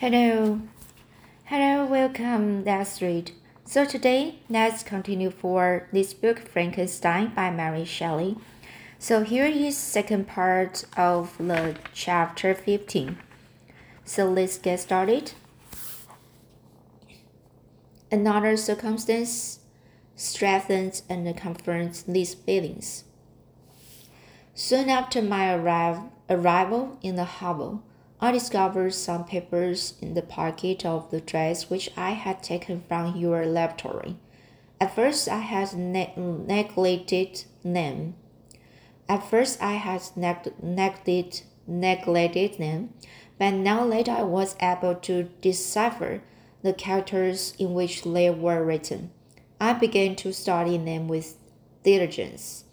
Hello. Hello, welcome. That's read. So today, let's continue for this book, Frankenstein by Mary Shelley. So here is second part of the chapter 15. So let's get started. Another circumstance strengthens and confirms these feelings. Soon after my arrival, arrival in the hovel, I discovered some papers in the pocket of the dress which I had taken from your laboratory. At first, I had ne neglected them. At first, I had neg neglected, neglected them, but now that I was able to decipher the characters in which they were written, I began to study them with diligence.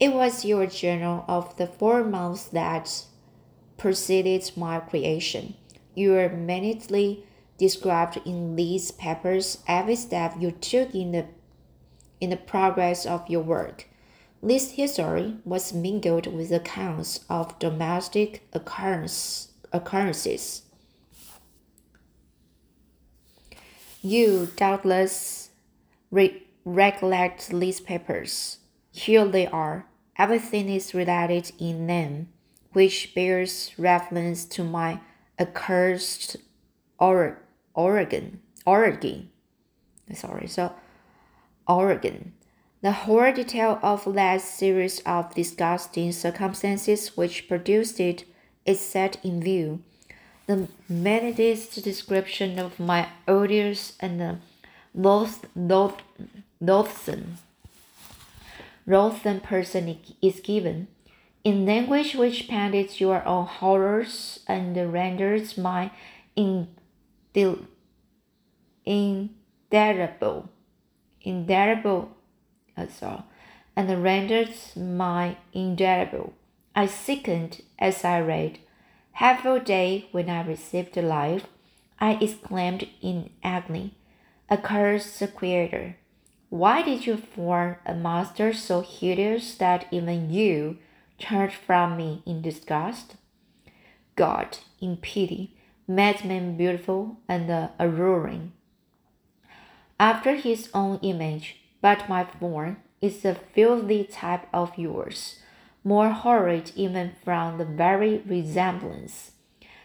It was your journal of the four months that preceded my creation. You are minutely described in these papers every step you took in the in the progress of your work. This history was mingled with accounts of domestic occurrence, occurrences. You doubtless re recollect these papers. Here they are. Everything is related in them which bears reference to my accursed or Oregon, Oregon. Sorry, so Oregon. The whole detail of that series of disgusting circumstances which produced it is set in view. The minutest description of my odious and loath, loath, loathsome, loathsome person is given in language which paints your own horrors and renders mine indelible, indelible, uh, all, and renders mine indelible. I sickened as I read. Half a day when I received life, I exclaimed in agony, Accursed Creator, why did you form a monster so hideous that even you, turned from me in disgust. God, in pity, made man beautiful and alluring. After his own image, but my form is a filthy type of yours, more horrid even from the very resemblance.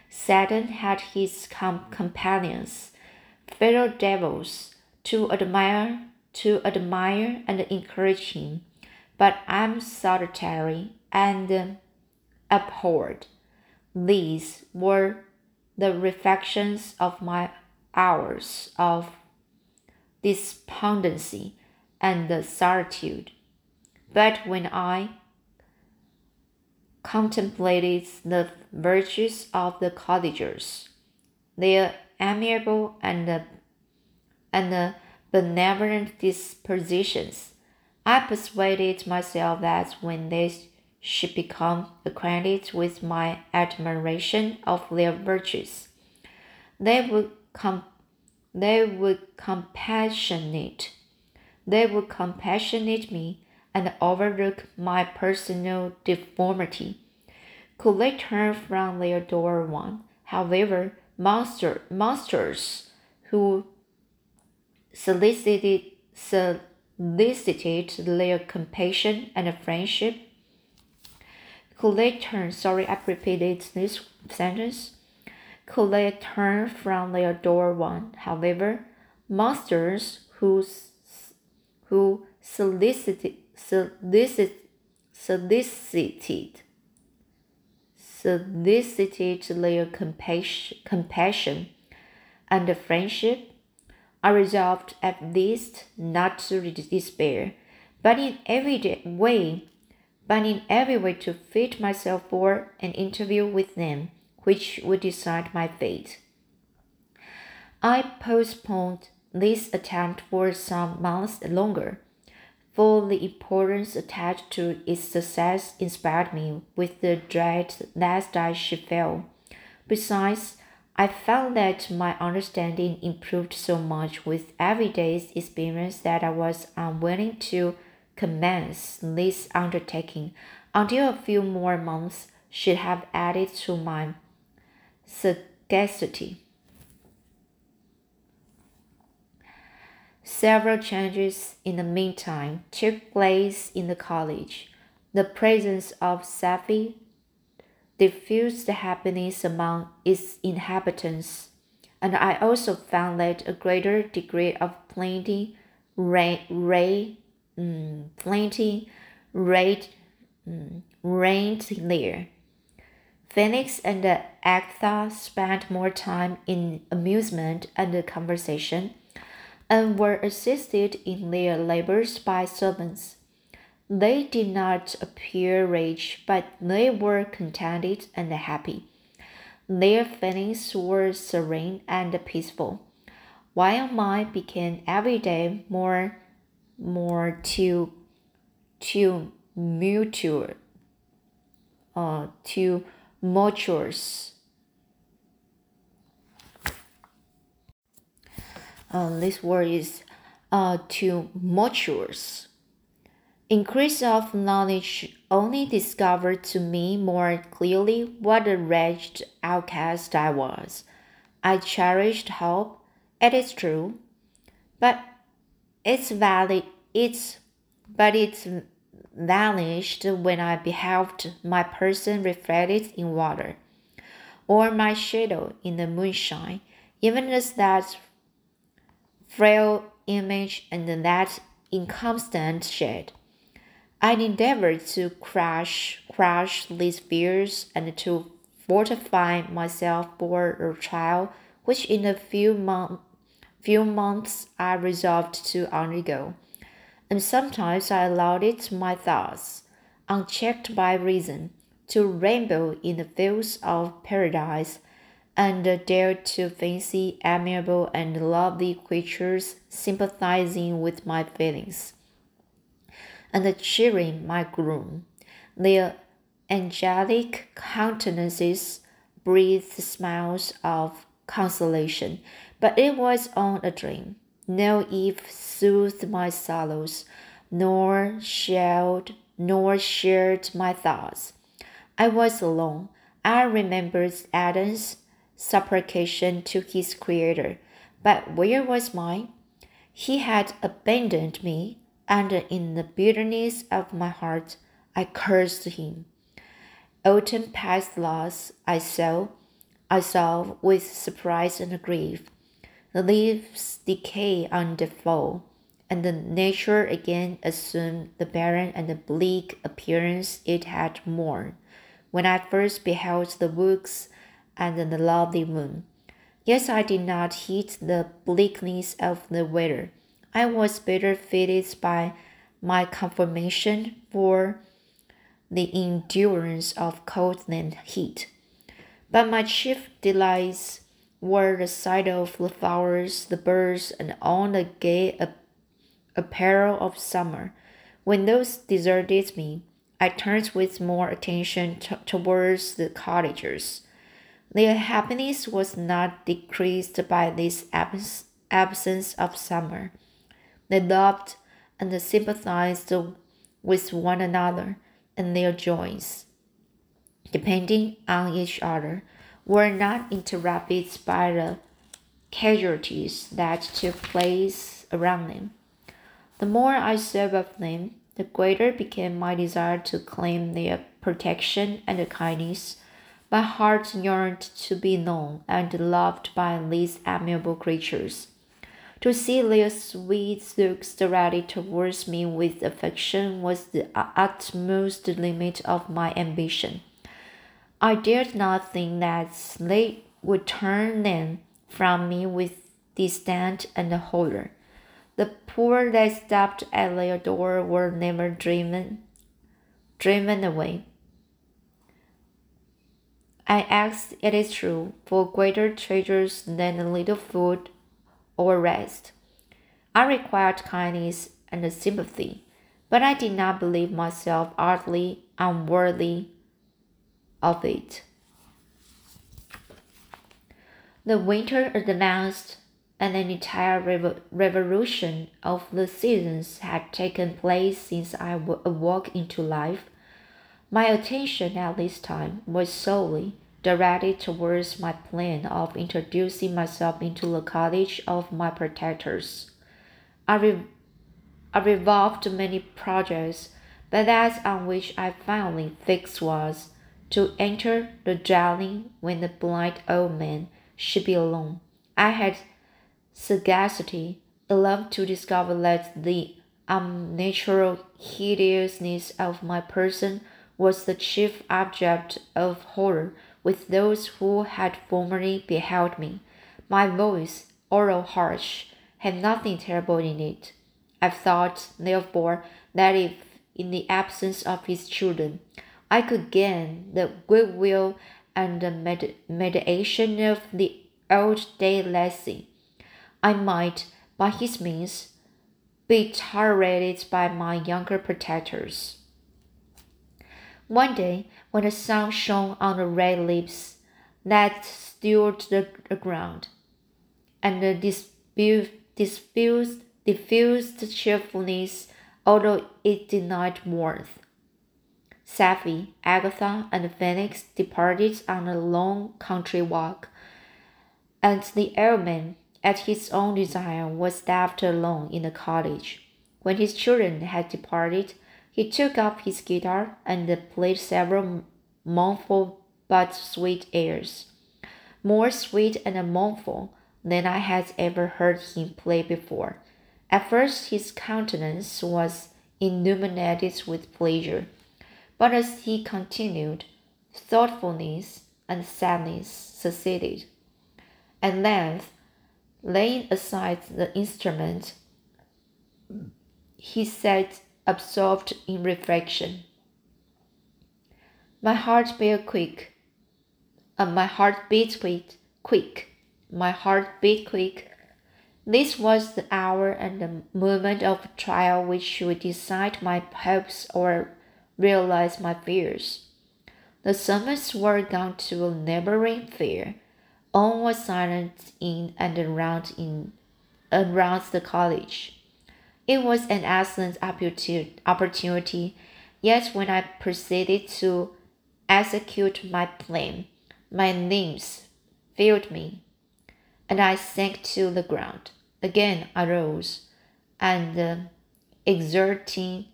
Satan had his com companions, fellow devils, to admire, to admire and encourage him, but I'm solitary and abhorred. These were the reflections of my hours of despondency and solitude. But when I contemplated the virtues of the cottagers, their amiable and, and benevolent dispositions, I persuaded myself that when they should become acquainted with my admiration of their virtues. They would com- they would compassionate they would compassionate me and overlook my personal deformity. Could they turn from their door one, however, monster monsters who solicited solicited their compassion and friendship could they turn, sorry, I repeated this sentence. Could they turn from their door one, however, monsters who, who solicited, solicit, solicited, solicited their compassion, compassion and friendship, I resolved at least not to despair, but in every way but in every way to fit myself for an interview with them, which would decide my fate. I postponed this attempt for some months longer, for the importance attached to its success inspired me with the dread lest I should fail. Besides, I found that my understanding improved so much with every day's experience that I was unwilling to commence this undertaking until a few more months should have added to my sagacity. Several changes in the meantime took place in the college. The presence of Safie diffused happiness among its inhabitants, and I also found that a greater degree of plenty reigned mm, plenty, rate, mm, reigned there. Felix and Agatha spent more time in amusement and conversation, and were assisted in their labors by servants. They did not appear rich, but they were contented and happy. Their feelings were serene and peaceful, while mine became every day more, more to, mutual, uh, to tumultuous. Uh, this word is uh, tumultuous. Increase of knowledge only discovered to me more clearly what a wretched outcast I was. I cherished hope, it is true, but it's valid. It's but it's vanished when I beheld my person reflected in water, or my shadow in the moonshine, even as that frail image and that inconstant shade. I endeavored to crush, crush these fears and to fortify myself for a trial which in a few, mon- few months I resolved to undergo. And sometimes I allowed it my thoughts, unchecked by reason, to ramble in the fields of paradise, and dared to fancy amiable and lovely creatures sympathizing with my feelings and cheering my groom. Their angelic countenances breathed smiles of consolation, but it was on a dream. No Eve soothed my sorrows, nor shared, nor shared my thoughts. I was alone. I remembered Adam's supplication to his Creator, but where was mine? He had abandoned me and in the bitterness of my heart I cursed him. Autumn past lost, I saw, I saw with surprise and grief. The leaves decay on the fall, and the nature again assumed the barren and bleak appearance it had worn when I first beheld the woods and the lovely moon. Yes, I did not heed the bleakness of the weather I was better fitted by my conformation for the endurance of cold than heat. But my chief delights were the sight of the flowers, the birds, and all the gay apparel of summer. When those deserted me, I turned with more attention towards the cottagers. Their happiness was not decreased by this abs absence of summer. They loved and sympathized with one another and their joys, depending on each other, were not interrupted by the casualties that took place around them. The more I served of them, the greater became my desire to claim their protection and kindness. My heart yearned to be known and loved by these amiable creatures. To see their sweet looks directed towards me with affection was the utmost limit of my ambition. I dared not think that they would turn them from me with disdain and horror. The poor that stopped at their door were never driven, driven away. I asked, it is true, for greater treasures than a little food or rest. I required kindness and sympathy, but I did not believe myself utterly unworthy of it. The winter advanced, and an entire revo revolution of the seasons had taken place since I awoke into life. My attention at this time was solely directed towards my plan of introducing myself into the cottage of my protectors. I, re- I revolved many projects, but that on which I finally fixed was to enter the dwelling when the blind old man should be alone. I had sagacity enough to discover that the unnatural hideousness of my person was the chief object of horror with those who had formerly beheld me. My voice, although harsh, had nothing terrible in it. I thought, therefore, that if, in the absence of his children, I could gain the goodwill and the med- mediation of the old De Lacey, I might, by his means, be tolerated by my younger protectors. One day, when the sun shone on the red lips that stirred the, ground, and the diffused, diffused, diffused cheerfulness, although it denied warmth, Safie, Agatha, and Felix departed on a long country walk, and the airman, at his own desire, was left alone in the cottage. When his children had departed, he took up his guitar and played several mournful but sweet airs, more sweet and mournful than I had ever heard him play before. At first, his countenance was illuminated with pleasure, but as he continued, thoughtfulness and sadness succeeded. At length, laying aside the instrument, he sat absorbed in reflection. My heart beat quick. Uh, my heart beat quick, quick. My heart beat quick. This was the hour and the moment of trial which should decide my hopes or realize my fears. The servants were gone to a neighboring fair. All was silent in and around in around the college. It was an excellent opportunity, yet when I proceeded to execute my plan, my limbs failed me, and I sank to the ground. Again I rose, and uh, exerting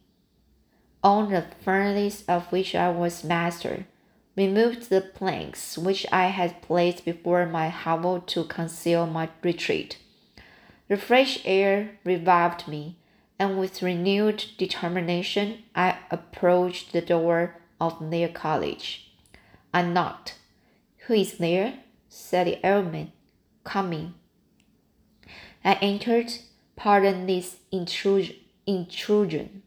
all the furnace of which I was master, removed the planks which I had placed before my hovel to conceal my retreat. The fresh air revived me, and with renewed determination I approached the door of their college. I knocked. Who is there? said the old man, coming. I entered. Pardon this intrusion,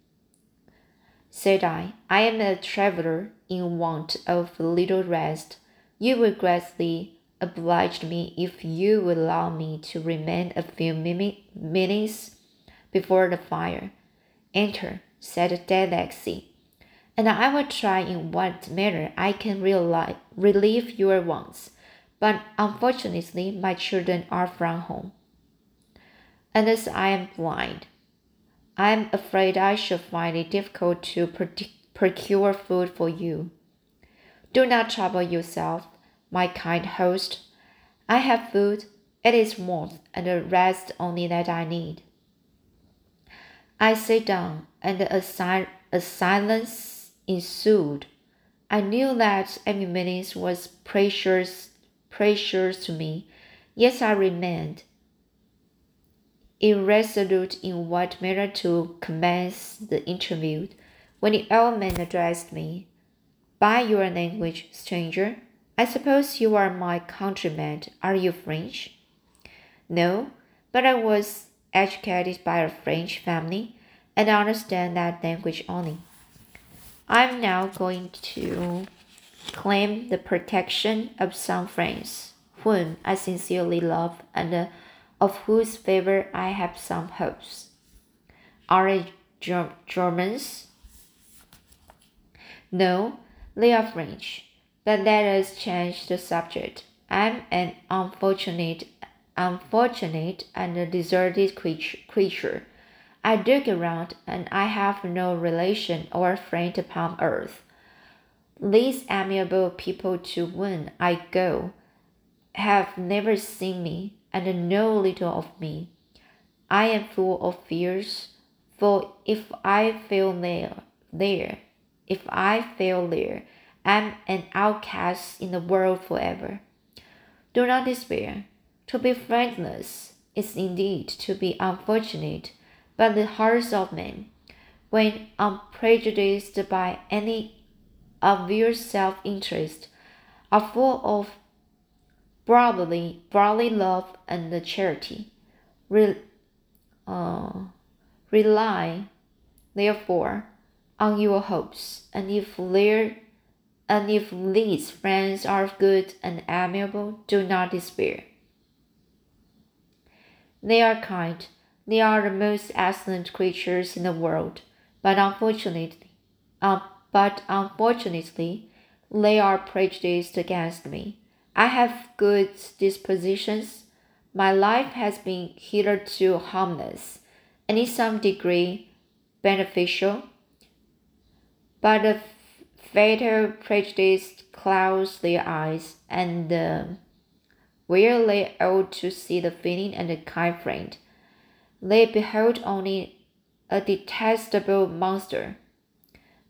said I. I am a traveler in want of a little rest. You will greatly oblige me if you will allow me to remain a few minutes before the fire. Enter, said De Lacey, and I will try in what manner I can realize, relieve your wants. But unfortunately, my children are from home. And as I am blind, I am afraid I shall find it difficult to procure food for you. Do not trouble yourself, my kind host. I have food, it is warmth, and the rest only that I need. I sat down, and a, si- a silence ensued. I knew that every minute was precious, precious to me, yet I remained irresolute in what manner to commence the interview. When the old man addressed me, By your language, stranger, I suppose you are my countryman. Are you French? No, but I was educated by a French family, and I understand that language only. I'm now going to claim the protection of some friends, whom I sincerely love and of whose favor I have some hopes. Are they Germans? No, they are French. But let us change the subject. I'm an unfortunate unfortunate and a deserted creature. I dig around and I have no relation or friend upon earth. These amiable people to whom I go have never seen me and know little of me. I am full of fears, for if I fail there, there, if I fail there, I'm an outcast in the world forever. Do not despair. To be friendless is indeed to be unfortunate, but the hearts of men, when unprejudiced by any obvious self interest, are full of brotherly, brotherly love and charity. Re, uh, rely, therefore, on your hopes, and if their and if these friends are good and amiable, do not despair. They are kind. They are the most excellent creatures in the world, but unfortunately, um, but unfortunately, they are prejudiced against me. I have good dispositions. My life has been hitherto harmless, and in some degree beneficial. But the fatal prejudice clouds their eyes, and uh, where they ought to see the feeling and the kind friend, they behold only a detestable monster.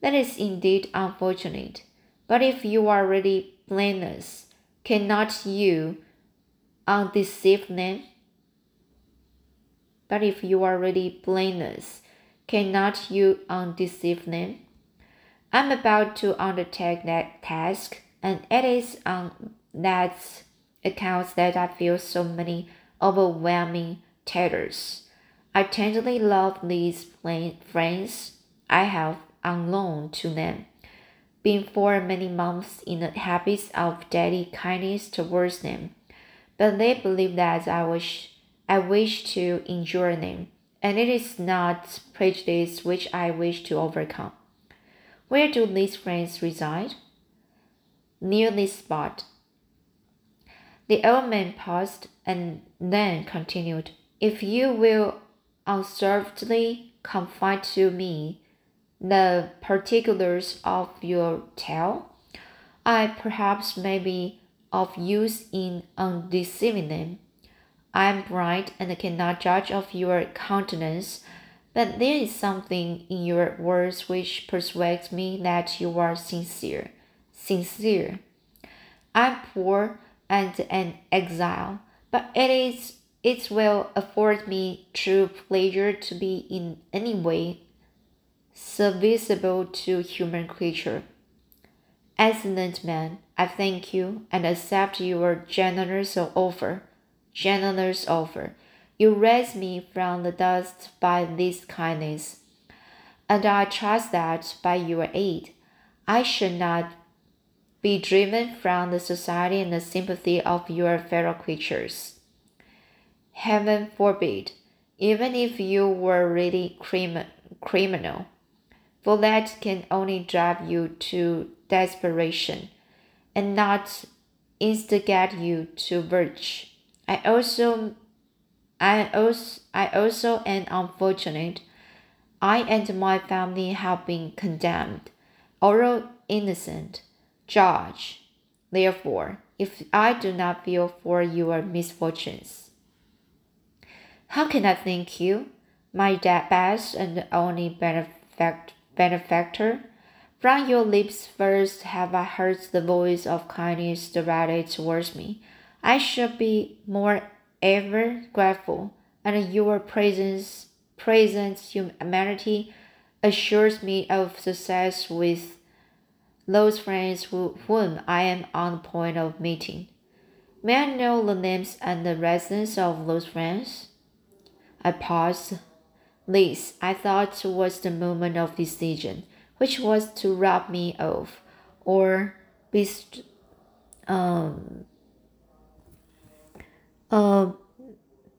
That is indeed unfortunate. But if you are really blameless, cannot you undeceive them? But if you are really blameless, cannot you undeceive them? I'm about to undertake that task, and it is on that account that I feel so many overwhelming terrors. I tenderly love these plain friends I have unknown to them, been for many months in the habits of daily kindness towards them, but they believe that I wish I wish to injure them, and it is not prejudice which I wish to overcome. Where do these friends reside? Near this spot. The old man paused and then continued, If you will unreservedly confide to me the particulars of your tale, I perhaps may be of use in undeceiving them. I am bright and cannot judge of your countenance but there is something in your words which persuades me that you are sincere. Sincere. I'm poor and an exile, but it is it will afford me true pleasure to be in any way serviceable to human creature. Excellent man, I thank you and accept your generous offer. Generous offer you raise me from the dust by this kindness, and I trust that by your aid I shall not be driven from the society and the sympathy of your fellow creatures. Heaven forbid, even if you were really crim- criminal, for that can only drive you to desperation and not instigate you to virtue. I also I also, I also am unfortunate. I and my family have been condemned, although innocent. Judge, therefore, if I do not feel for your misfortunes. How can I thank you, my best and only benefact benefactor? From your lips first have I heard the voice of kindness directed towards me. I should be more ever grateful, and your presence, present humanity assures me of success with those friends who, whom I am on the point of meeting. May I know the names and the residence of those friends? I paused. This, I thought, was the moment of decision, which was to rob me off, or best, um, uh,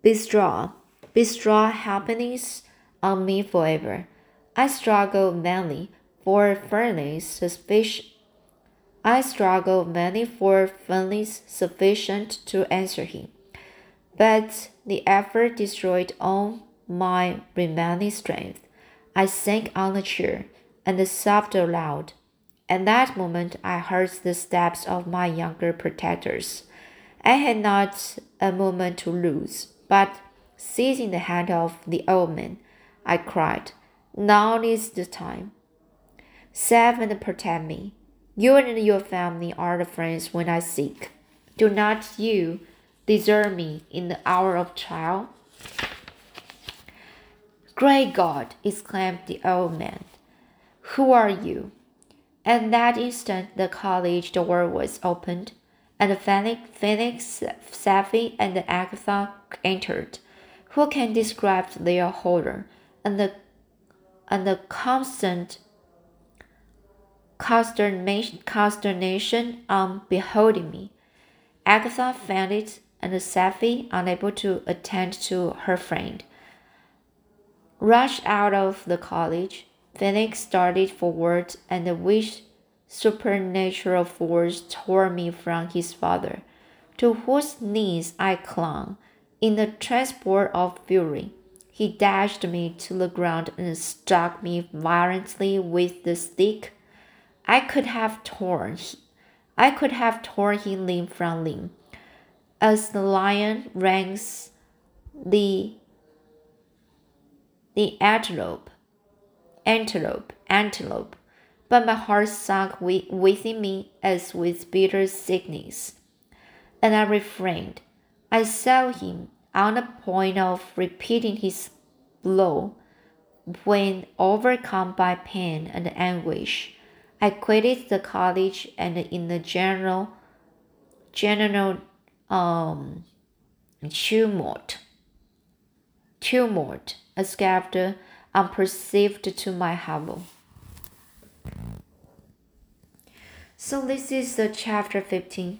bestow, bestow happiness on me forever. I struggle vainly for firmness sufficient. I struggle vainly for firmness sufficient to answer him, but the effort destroyed all my remaining strength. I sank on the chair and sobbed aloud. At that moment, I heard the steps of my younger protectors. I had not a moment to lose, but Seizing the hand of the old man, I cried, Now is the time. Save and protect me. You and your family are the friends when I seek. Do not you desert me in the hour of trial? Great God! exclaimed the old man. Who are you? At that instant, the college door was opened, and Felix, Safie, and Agatha entered. Who can describe their horror and the and the constant consternation, on beholding me? Agatha it, and Safie, unable to attend to her friend, rushed out of the college. Felix started forward, and a wish supernatural force tore me from his father, to whose knees I clung. In a transport of fury, he dashed me to the ground and struck me violently with the stick. I could have torn, I could have torn him limb from limb, as the lion rends the the antelope, antelope, antelope. But my heart sunk within me as with bitter sickness, and I refrained. I saw him on the point of repeating his blow when, overcome by pain and anguish, I quitted the college and in the general general um, tumult tumult escaped unperceived to my hovel. So this is the chapter 15.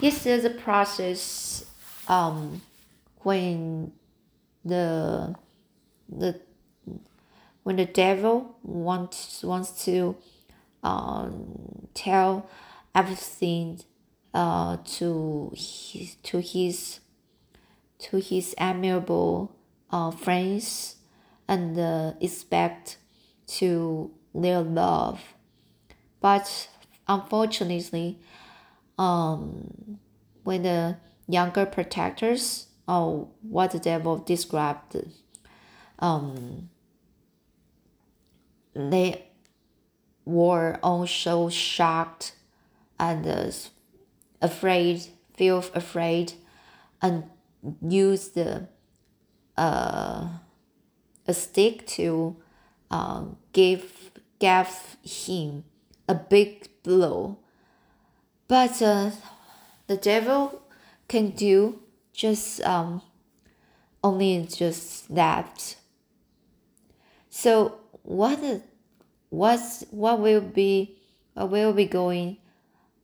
This is a process um, when the the when the devil wants wants to um, tell everything uh, to his to his to his amiable uh, friends and uh, expect to their love. But unfortunately um, when the younger protectors or what the devil described um, they were also shocked and uh, afraid feel afraid and used uh, a stick to uh, give give him a big blow but uh, the devil can do just um, only just that. So what what's what will be what will be going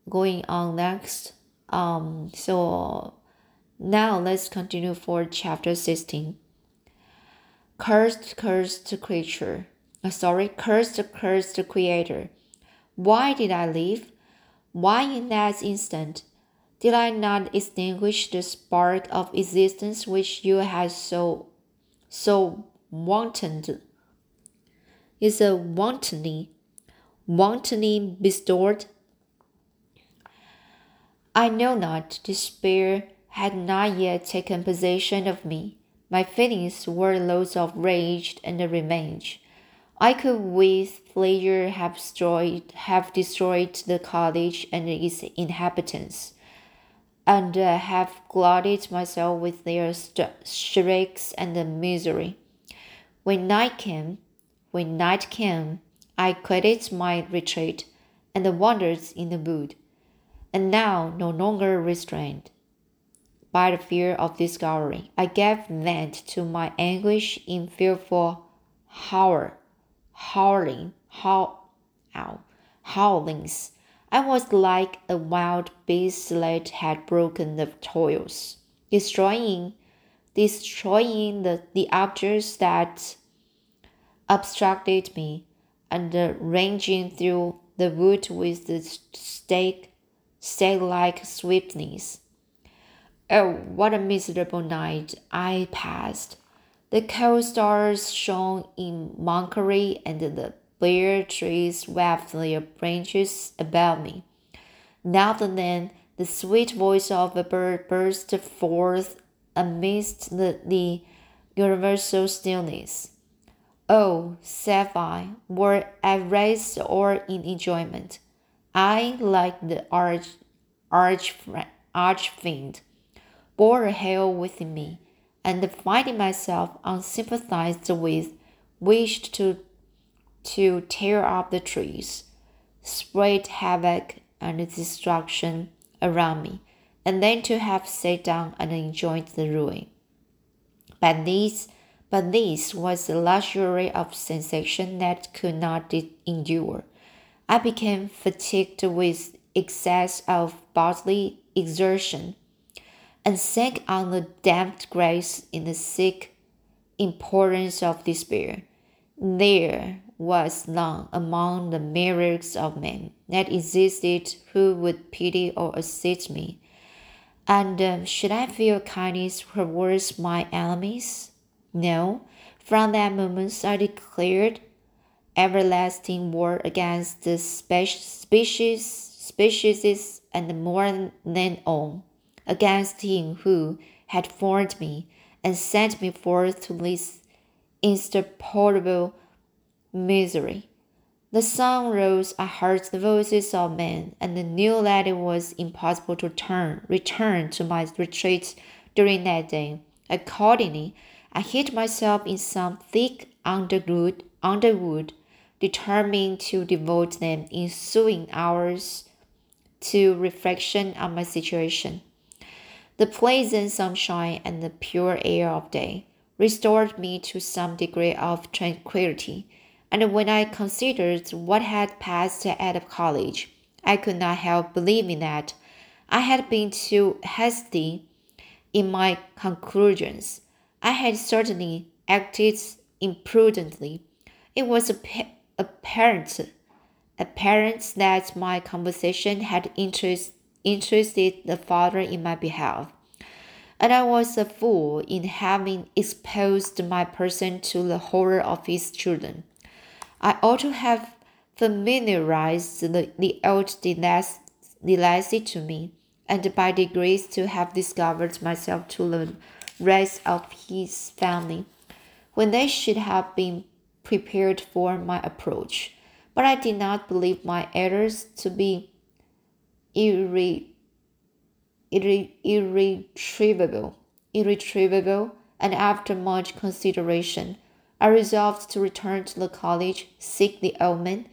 going on next? Um, so now let's continue for chapter 16. Cursed, cursed creature. Uh, sorry, cursed, cursed creator. Why did I leave? Why in that instant did I not extinguish the spark of existence which you had so, so wantoned? Is a wantonly, wantonly bestowed? I know not. Despair had not yet taken possession of me. My feelings were loads of rage and revenge. I could with pleasure have destroyed, have destroyed the cottage and its inhabitants and uh, have glutted myself with their shrieks and misery. When night came, when night came, I quitted my retreat and wandered in the wood, and now no longer restrained by the fear of discovery, I gave vent to my anguish in fearful howl, howling, howl, ow, howlings I was like a wild beast that had broken the toils, destroying, destroying the, the objects that obstructed me, and ranging through the wood with the stake, stake-like swiftness. Oh, what a miserable night I passed! The cold stars shone in mockery, and the bare trees waved their branches about me. Now and then, the sweet voice of a bird burst forth amidst the, the universal stillness. Oh, said I, were at rest or in enjoyment, I, like the arch, arch, arch fiend, bore a hell within me, and finding myself unsympathized with, wished to, to tear up the trees, spread havoc and destruction around me, and then to have sat down and enjoyed the ruin. But this, but this was the luxury of sensation that could not endure. I became fatigued with excess of bodily exertion, and sank on the damp grass in the sick importance of despair. There was none among the myriads of men that existed who would pity or assist me. And um, should I feel kindness towards my enemies? No. From that moment, I declared everlasting war against the species, species, and more than all, against him who had formed me and sent me forth to this insupportable misery. The sun rose, I heard the voices of men, and knew that it was impossible to turn, return to my retreat during that day. Accordingly, I hid myself in some thick underwood, underwood, determined to devote the ensuing hours to reflection on my situation. The pleasant sunshine and the pure air of day restored me to some degree of tranquillity and when I considered what had passed at college, I could not help believing that I had been too hasty in my conclusions. I had certainly acted imprudently. It was apparent, apparent that my conversation had interest, interested the father in my behalf, and I was a fool in having exposed my person to the horror of his children. I ought to have familiarized the, the old De Lacey to me, and by degrees to have discovered myself to the rest of his family, when they should have been prepared for my approach. But I did not believe my errors to be irre, irre, irretrievable, irretrievable, and after much consideration, I resolved to return to the college, seek the omen,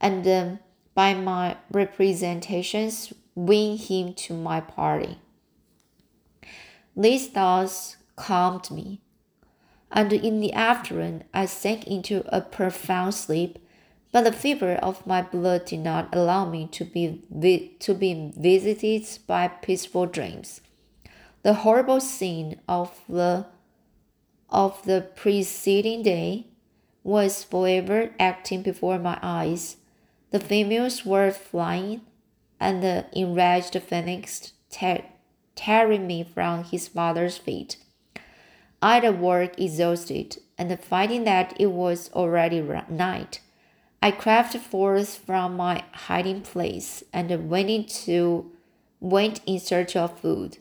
and um, by my representations win him to my party. These thoughts calmed me, and in the afternoon I sank into a profound sleep. But the fever of my blood did not allow me to be vi- to be visited by peaceful dreams. The horrible scene of the of the preceding day was forever acting before my eyes. The females were flying, and the enraged Felix tear, tearing me from his father's feet. I would work exhausted, and finding that it was already night, I crept forth from my hiding place and went into went in search of food.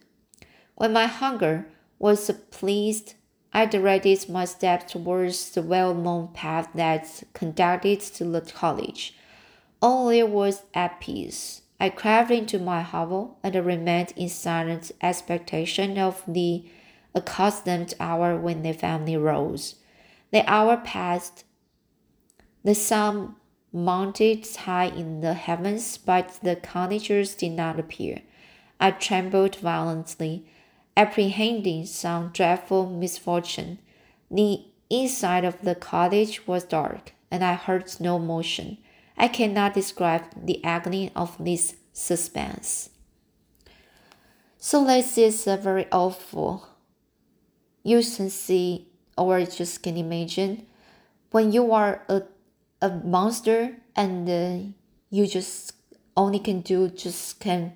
When my hunger was pleased, I directed my steps towards the well known path that conducted to the college. There was at peace. I crept into my hovel and remained in silent expectation of the accustomed hour when the family rose. The hour passed. The sun mounted high in the heavens, but the cottagers did not appear. I trembled violently apprehending some dreadful misfortune. The inside of the cottage was dark, and I heard no motion. I cannot describe the agony of this suspense. So this is a very awful. You can see, or just can imagine, when you are a, a monster and uh, you just only can do just can,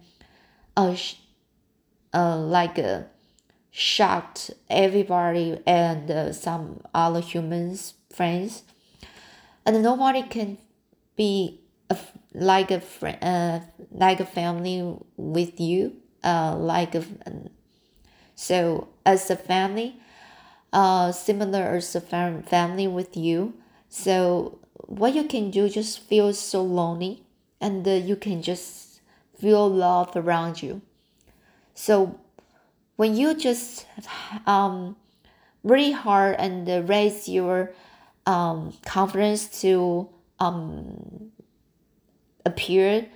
uh, uh like uh, shocked everybody and uh, some other humans friends and nobody can be a, like a friend uh, like a family with you uh, like a, so as a family uh, similar as a fam- family with you. So what you can do just feel so lonely, and uh, you can just feel love around you. So when you just um, really hard and uh, raise your um, confidence to um, appear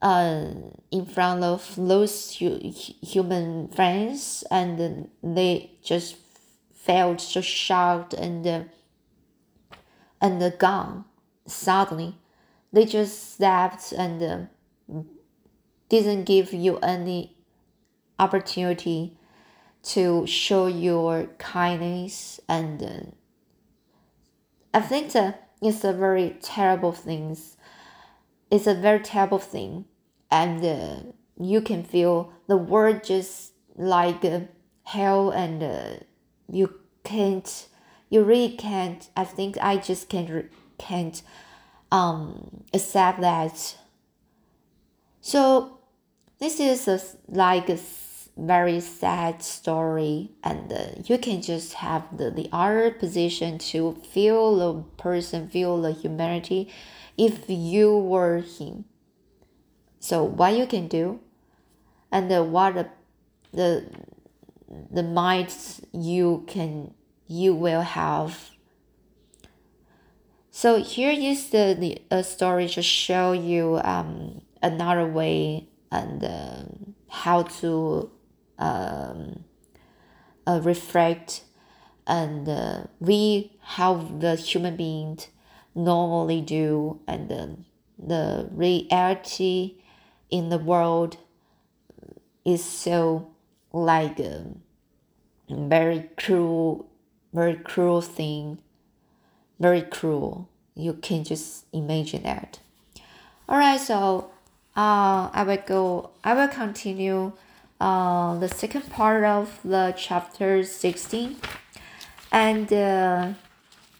uh, in front of those hu- human friends and they just felt so shocked and uh, and gone suddenly they just stepped and uh, didn't give you any opportunity to show your kindness and uh, i think that it's a very terrible thing it's a very terrible thing. And uh, you can feel the world just like uh, hell and uh, you can't you really can't i think i just can't can't um accept that. So this is a, like a very sad story and uh, you can just have the, the other position to feel the person feel the humanity if you were him. So what you can do and uh, what the, the the minds you can you will have. So here is the, the a story to show you um, another way and uh, how to um, uh, reflect and uh, we how the human beings normally do and the reality in the world is so like a very cruel very cruel thing very cruel. You can just imagine that. All right so uh, i will go i will continue uh, the second part of the chapter 16 and uh,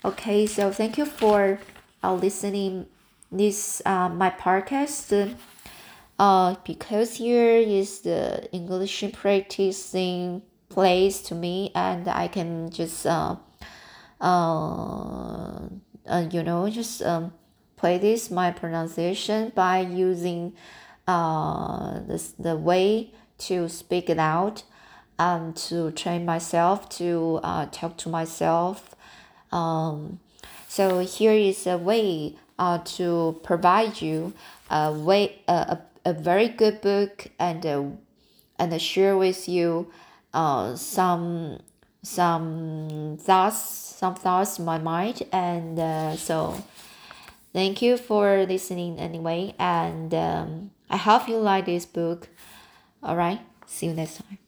okay so thank you for uh, listening this uh, my podcast. Uh, because here is the english practicing place to me and i can just uh, uh, uh you know just um, play this my pronunciation by using uh, this, the way to speak it out um, to train myself to uh, talk to myself. Um, so here is a way uh, to provide you a way a, a very good book and uh, and share with you uh, some some thoughts some thoughts in my mind and uh, so thank you for listening anyway and um, i hope you like this book. All right see you next time